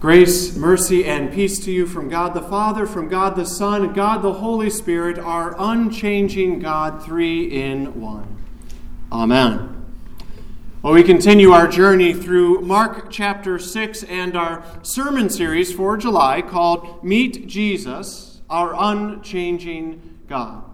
Grace, mercy, and peace to you from God the Father, from God the Son, and God the Holy Spirit, our unchanging God, three in one. Amen. Well, we continue our journey through Mark chapter 6 and our sermon series for July called Meet Jesus, Our Unchanging God.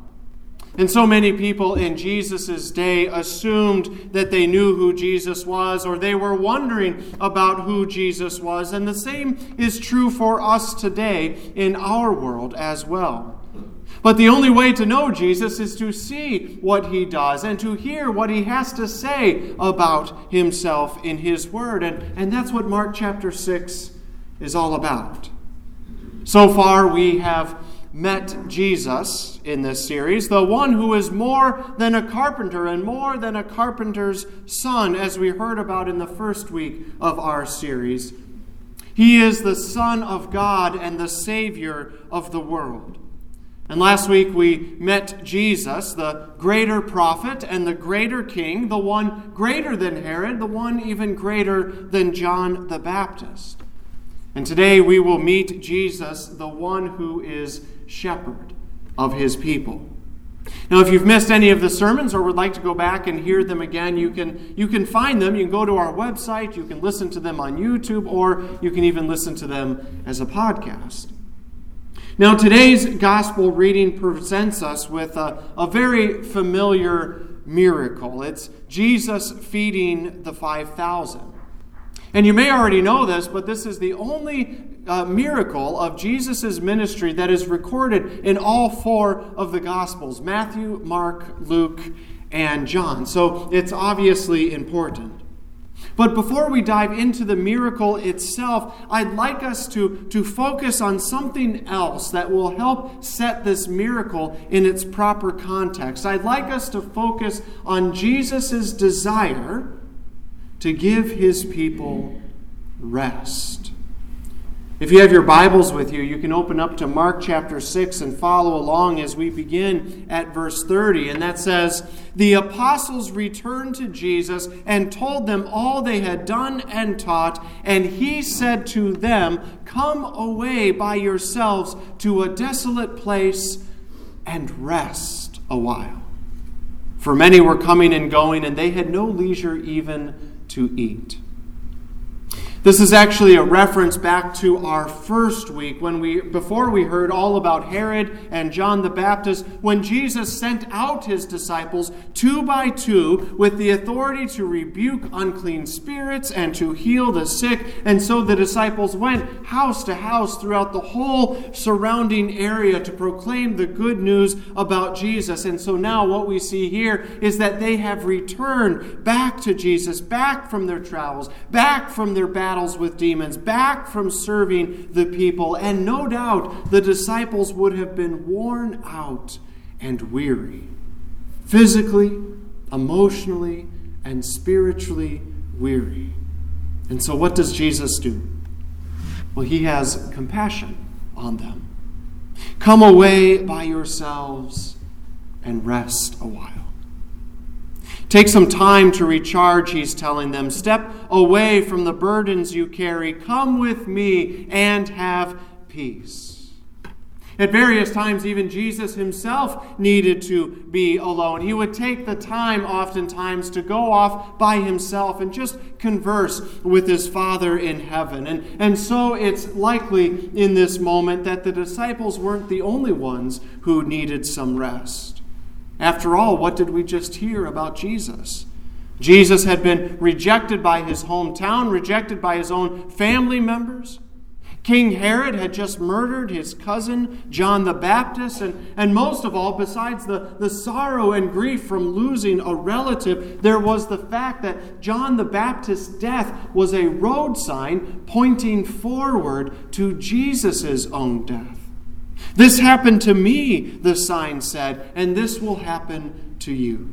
And so many people in Jesus' day assumed that they knew who Jesus was, or they were wondering about who Jesus was. And the same is true for us today in our world as well. But the only way to know Jesus is to see what he does and to hear what he has to say about himself in his word. And, and that's what Mark chapter 6 is all about. So far, we have met Jesus in this series, the one who is more than a carpenter and more than a carpenter's son, as we heard about in the first week of our series. He is the Son of God and the Savior of the world. And last week we met Jesus, the greater prophet and the greater king, the one greater than Herod, the one even greater than John the Baptist. And today we will meet Jesus, the one who is shepherd of his people. Now, if you've missed any of the sermons or would like to go back and hear them again, you can, you can find them. You can go to our website, you can listen to them on YouTube, or you can even listen to them as a podcast. Now, today's gospel reading presents us with a, a very familiar miracle. It's Jesus feeding the 5,000. And you may already know this, but this is the only uh, miracle of Jesus' ministry that is recorded in all four of the Gospels Matthew, Mark, Luke, and John. So it's obviously important. But before we dive into the miracle itself, I'd like us to, to focus on something else that will help set this miracle in its proper context. I'd like us to focus on Jesus' desire to give his people rest. If you have your Bibles with you, you can open up to Mark chapter 6 and follow along as we begin at verse 30. And that says, The apostles returned to Jesus and told them all they had done and taught. And he said to them, Come away by yourselves to a desolate place and rest a while. For many were coming and going, and they had no leisure even to eat. This is actually a reference back to our first week when we before we heard all about Herod and John the Baptist when Jesus sent out his disciples two by two with the authority to rebuke unclean spirits and to heal the sick. And so the disciples went house to house throughout the whole surrounding area to proclaim the good news about Jesus. And so now what we see here is that they have returned back to Jesus back from their travels back from their battles battles with demons, back from serving the people. And no doubt the disciples would have been worn out and weary, physically, emotionally, and spiritually weary. And so, what does Jesus do? Well, he has compassion on them. Come away by yourselves and rest a while. Take some time to recharge, he's telling them. Step away from the burdens you carry. Come with me and have peace. At various times, even Jesus himself needed to be alone. He would take the time, oftentimes, to go off by himself and just converse with his Father in heaven. And, and so it's likely in this moment that the disciples weren't the only ones who needed some rest. After all, what did we just hear about Jesus? Jesus had been rejected by his hometown, rejected by his own family members. King Herod had just murdered his cousin, John the Baptist, and, and most of all, besides the, the sorrow and grief from losing a relative, there was the fact that John the Baptist's death was a road sign pointing forward to Jesus' own death. This happened to me, the sign said, and this will happen to you.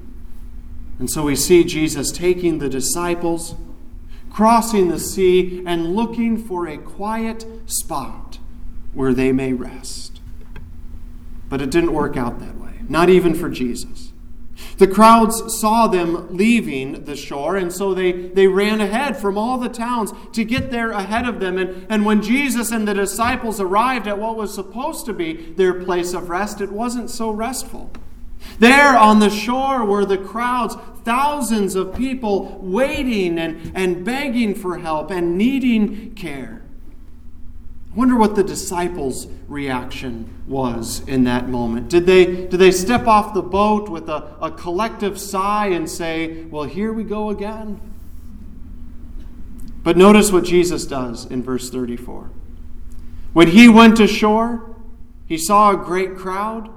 And so we see Jesus taking the disciples, crossing the sea, and looking for a quiet spot where they may rest. But it didn't work out that way, not even for Jesus. The crowds saw them leaving the shore, and so they, they ran ahead from all the towns to get there ahead of them. And, and when Jesus and the disciples arrived at what was supposed to be their place of rest, it wasn't so restful. There on the shore were the crowds, thousands of people waiting and, and begging for help and needing care. Wonder what the disciples' reaction was in that moment. Did they, did they step off the boat with a, a collective sigh and say, Well, here we go again? But notice what Jesus does in verse 34. When he went ashore, he saw a great crowd,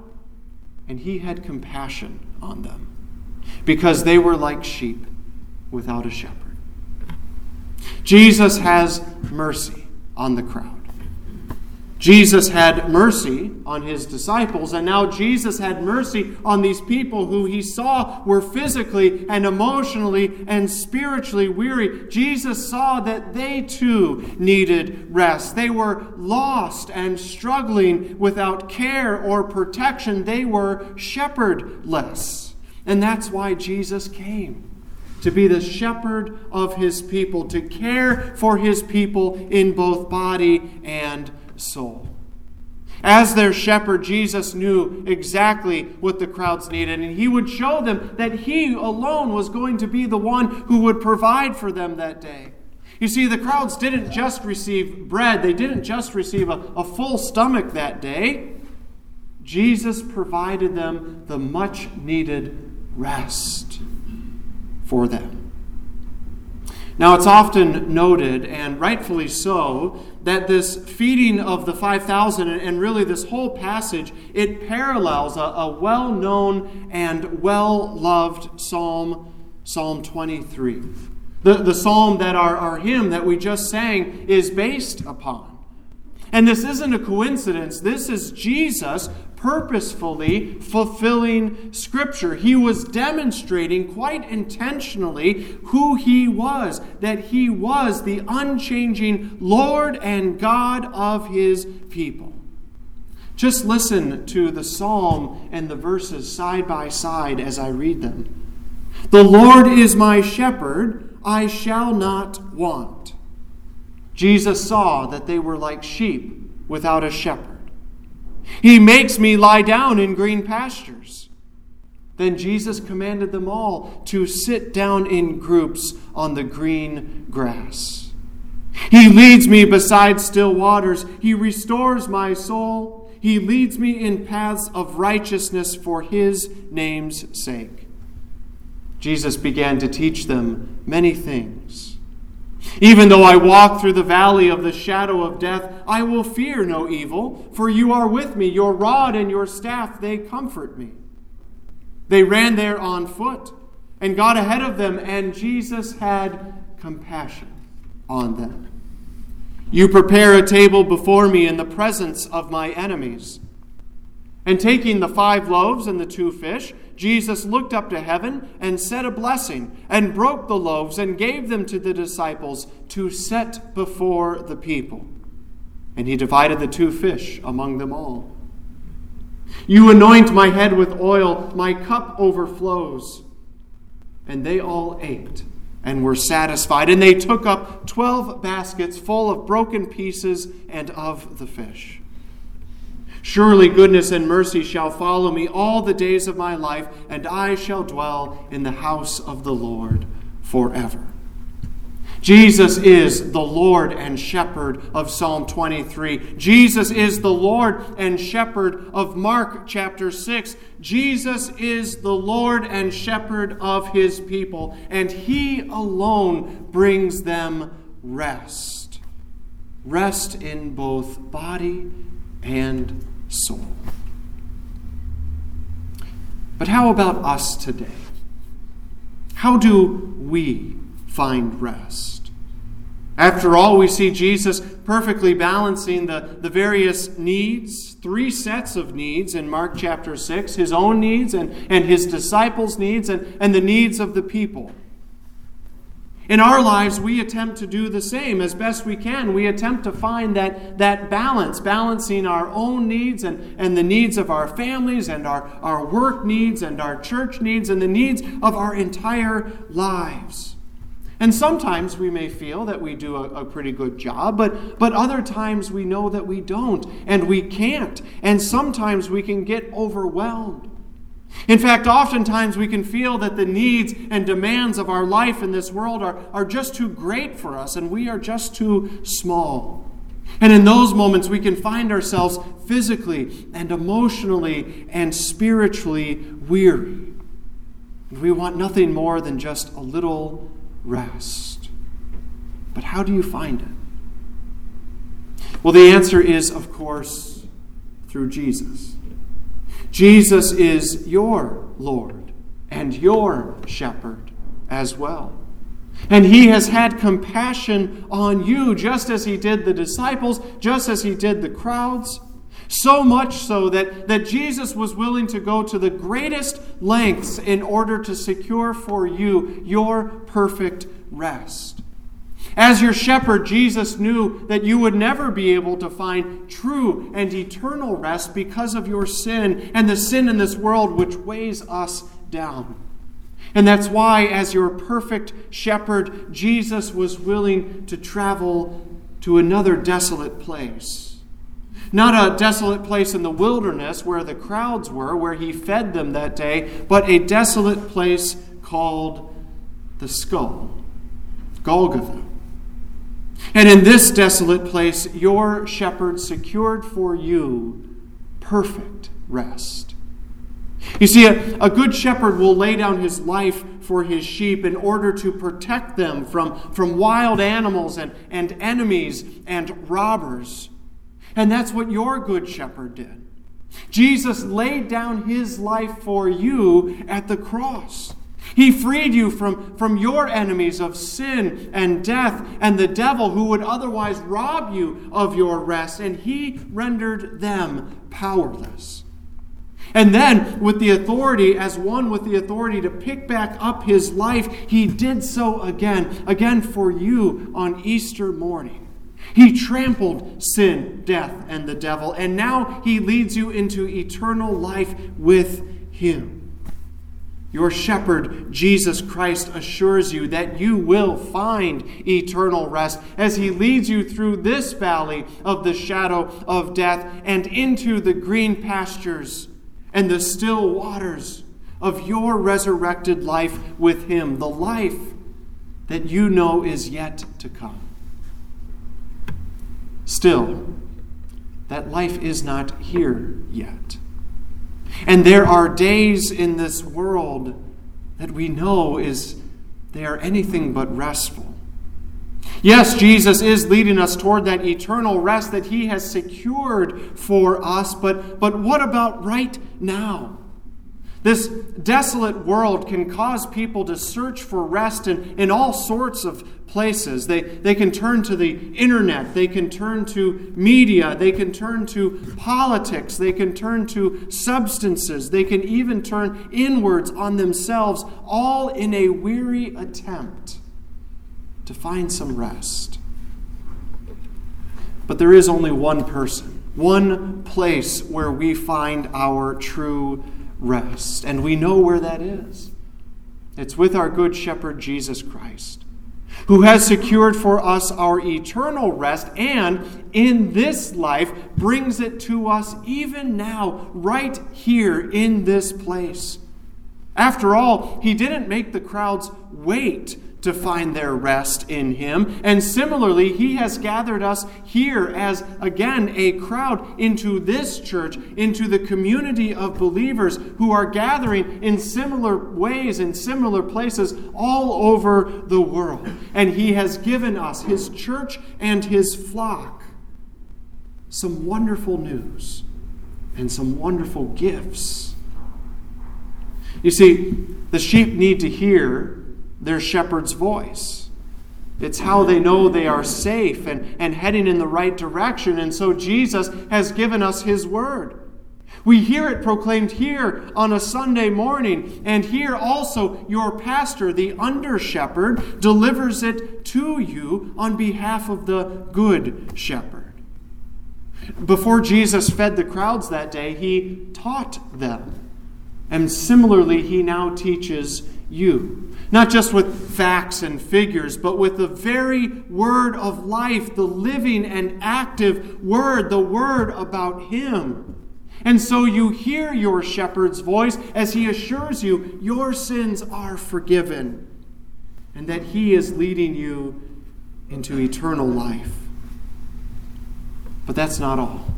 and he had compassion on them, because they were like sheep without a shepherd. Jesus has mercy on the crowd. Jesus had mercy on his disciples, and now Jesus had mercy on these people who he saw were physically and emotionally and spiritually weary. Jesus saw that they too needed rest. They were lost and struggling without care or protection. They were shepherdless. And that's why Jesus came to be the shepherd of his people, to care for his people in both body and soul. As their shepherd, Jesus knew exactly what the crowds needed, and he would show them that he alone was going to be the one who would provide for them that day. You see, the crowds didn't just receive bread, they didn't just receive a, a full stomach that day. Jesus provided them the much needed rest for them. Now, it's often noted, and rightfully so, that this feeding of the 5,000 and really this whole passage, it parallels a, a well known and well loved psalm, Psalm 23. The, the psalm that our, our hymn that we just sang is based upon. And this isn't a coincidence. This is Jesus purposefully fulfilling Scripture. He was demonstrating quite intentionally who he was, that he was the unchanging Lord and God of his people. Just listen to the psalm and the verses side by side as I read them. The Lord is my shepherd, I shall not want. Jesus saw that they were like sheep without a shepherd. He makes me lie down in green pastures. Then Jesus commanded them all to sit down in groups on the green grass. He leads me beside still waters. He restores my soul. He leads me in paths of righteousness for his name's sake. Jesus began to teach them many things even though I walk through the valley of the shadow of death, I will fear no evil, for you are with me. Your rod and your staff, they comfort me. They ran there on foot and got ahead of them, and Jesus had compassion on them. You prepare a table before me in the presence of my enemies. And taking the five loaves and the two fish, Jesus looked up to heaven and said a blessing, and broke the loaves and gave them to the disciples to set before the people. And he divided the two fish among them all. You anoint my head with oil, my cup overflows. And they all ate and were satisfied. And they took up twelve baskets full of broken pieces and of the fish. Surely goodness and mercy shall follow me all the days of my life, and I shall dwell in the house of the Lord forever. Jesus is the Lord and shepherd of Psalm 23. Jesus is the Lord and shepherd of Mark chapter 6. Jesus is the Lord and shepherd of his people, and he alone brings them rest. Rest in both body and soul. But how about us today? How do we find rest? After all, we see Jesus perfectly balancing the, the various needs, three sets of needs in Mark chapter 6 his own needs and, and his disciples' needs and, and the needs of the people. In our lives, we attempt to do the same as best we can. We attempt to find that, that balance, balancing our own needs and, and the needs of our families and our, our work needs and our church needs and the needs of our entire lives. And sometimes we may feel that we do a, a, pretty good job, but, but other times we know that we don't and we can't. And sometimes we can get overwhelmed. In fact, oftentimes we can feel that the needs and demands of our life in this world are, are just too great for us and we are just too small. And in those moments, we can find ourselves physically and emotionally and spiritually weary. We want nothing more than just a little rest. But how do you find it? Well, the answer is, of course, through Jesus. Jesus is your Lord and your shepherd as well. And he has had compassion on you, just as he did the disciples, just as he did the crowds. So much so that, that Jesus was willing to go to the greatest lengths in order to secure for you your perfect rest. As your shepherd, Jesus knew that you would never be able to find true and eternal rest because of your sin and the sin in this world which weighs us down. And that's why, as your perfect shepherd, Jesus was willing to travel to another desolate place not a desolate place in the wilderness where the crowds were, where he fed them that day, but a desolate place called the skull, Golgotha. And in this desolate place, your shepherd secured for you perfect rest. You see, a, a, good shepherd will lay down his life for his sheep in order to protect them from, from wild animals and, and enemies and robbers. And that's what your good shepherd did. Jesus laid down his life for you at the cross. He freed you from, from your enemies of sin and death and the devil who would otherwise rob you of your rest, and he rendered them powerless. And then, with the authority, as one with the authority to pick back up his life, he did so again, again for you on Easter morning. He trampled sin, death, and the devil, and now he leads you into eternal life with him. Your shepherd, Jesus Christ, assures you that you will find eternal rest as he leads you through this valley of the shadow of death and into the green pastures and the still waters of your resurrected life with him, the life that you know is yet to come. Still, that life is not here yet. And there are days in this world that we know is they are anything but restful. Yes, Jesus is leading us toward that eternal rest that he has secured for us, but, but what about right now? This desolate world can cause people to search for rest in, in all sorts of places. They, they can turn to the internet, they can turn to media, they can turn to politics, they can turn to substances, they can even turn inwards on themselves, all in a weary attempt to find some rest. But there is only one person, one place where we find our true rest, and we know where that is. It's with our good shepherd, Jesus Christ who has secured for us our eternal rest and in this life brings it to us even now, right here in this place. After all, he didn't make the crowds wait to find their rest in Him. And similarly, He has gathered us here as, again, a crowd into this church, into the community of believers who are gathering in similar ways, in similar places all over the world. And He has given us, His church and His flock, some wonderful news and some wonderful gifts. You see, the sheep need to hear their shepherd's voice. It's how they know they are safe and, and heading in the right direction. And so Jesus has given us his word. We hear it proclaimed here on a Sunday morning, and here also your pastor, the under shepherd, delivers it to you on behalf of the good shepherd. Before Jesus fed the crowds that day, he taught them. And similarly, he now teaches you. Not just with facts and figures, but with the very word of life, the living and active word, the word about him. And so you hear your shepherd's voice as he assures you your sins are forgiven and that he is leading you into eternal life. But that's not all.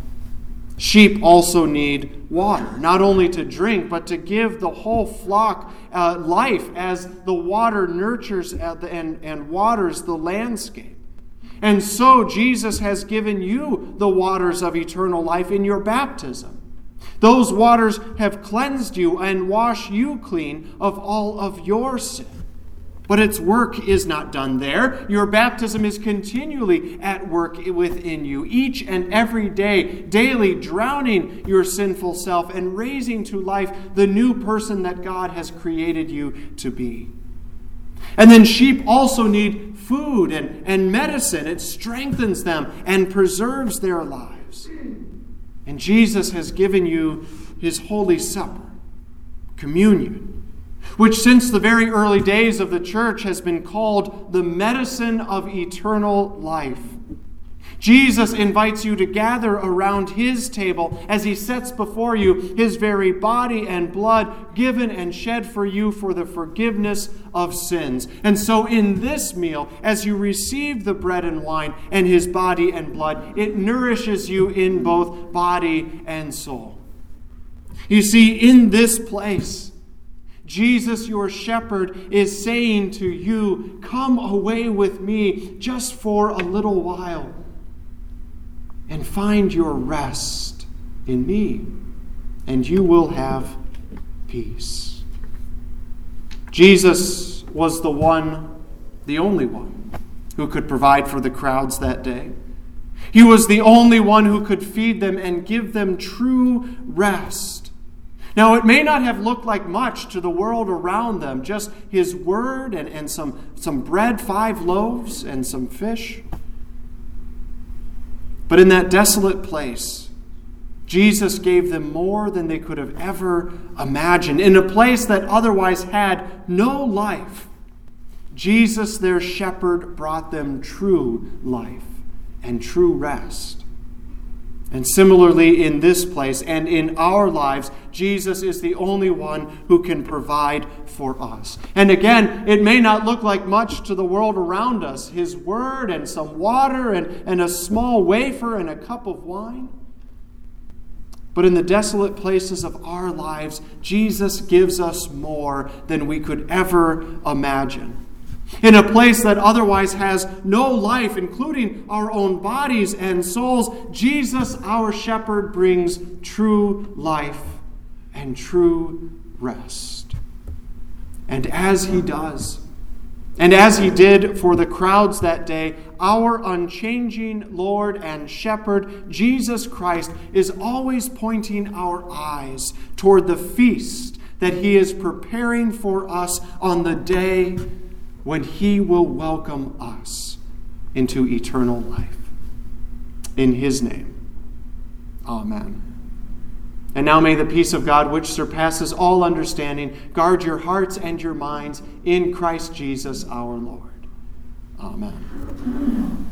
Sheep also need water, not only to drink, but to give the whole flock uh, life as the water nurtures and, and waters the landscape. And so Jesus has given you the waters of eternal life in your baptism. Those waters have cleansed you and wash you clean of all of your sin. But its work is not done there. Your baptism is continually at work within you, each and every day, daily drowning your sinful self and raising to life the new person that God has created you to be. And then sheep also need food and, and medicine. It strengthens them and preserves their lives. And Jesus has given you his holy supper, communion, which since the very early days of the church has been called the medicine of eternal life. Jesus invites you to gather around his table as he sets before you his very body and blood given and shed for you for the forgiveness of sins. And so, in this meal, as you receive the bread and wine and his body and blood, it nourishes you in both body and soul. You see, in this place, Jesus, your shepherd, is saying to you, Come away with me just for a little while and find your rest in me, and you will have peace. Jesus was the one, the only one, who could provide for the crowds that day. He was the only one who could feed them and give them true rest. Now, it may not have looked like much to the world around them, just his word and, and some, some bread, five loaves, and some fish. But in that desolate place, Jesus gave them more than they could have ever imagined. In a place that otherwise had no life, Jesus, their shepherd, brought them true life and true rest. And similarly, in this place and in our lives, Jesus is the only one who can provide for us. And again, it may not look like much to the world around us His word and some water and, and a small wafer and a cup of wine. But in the desolate places of our lives, Jesus gives us more than we could ever imagine in a place that otherwise has no life, including our own bodies and souls, Jesus, our shepherd, brings true life and true rest. And as he does, and as he did for the crowds that day, our unchanging Lord and Shepherd, Jesus Christ, is always pointing our eyes toward the feast that he is preparing for us on the day when he will welcome us into eternal life. In his name, amen. And now may the peace of God, which surpasses all understanding, guard your hearts and your minds in Christ Jesus our Lord. Amen.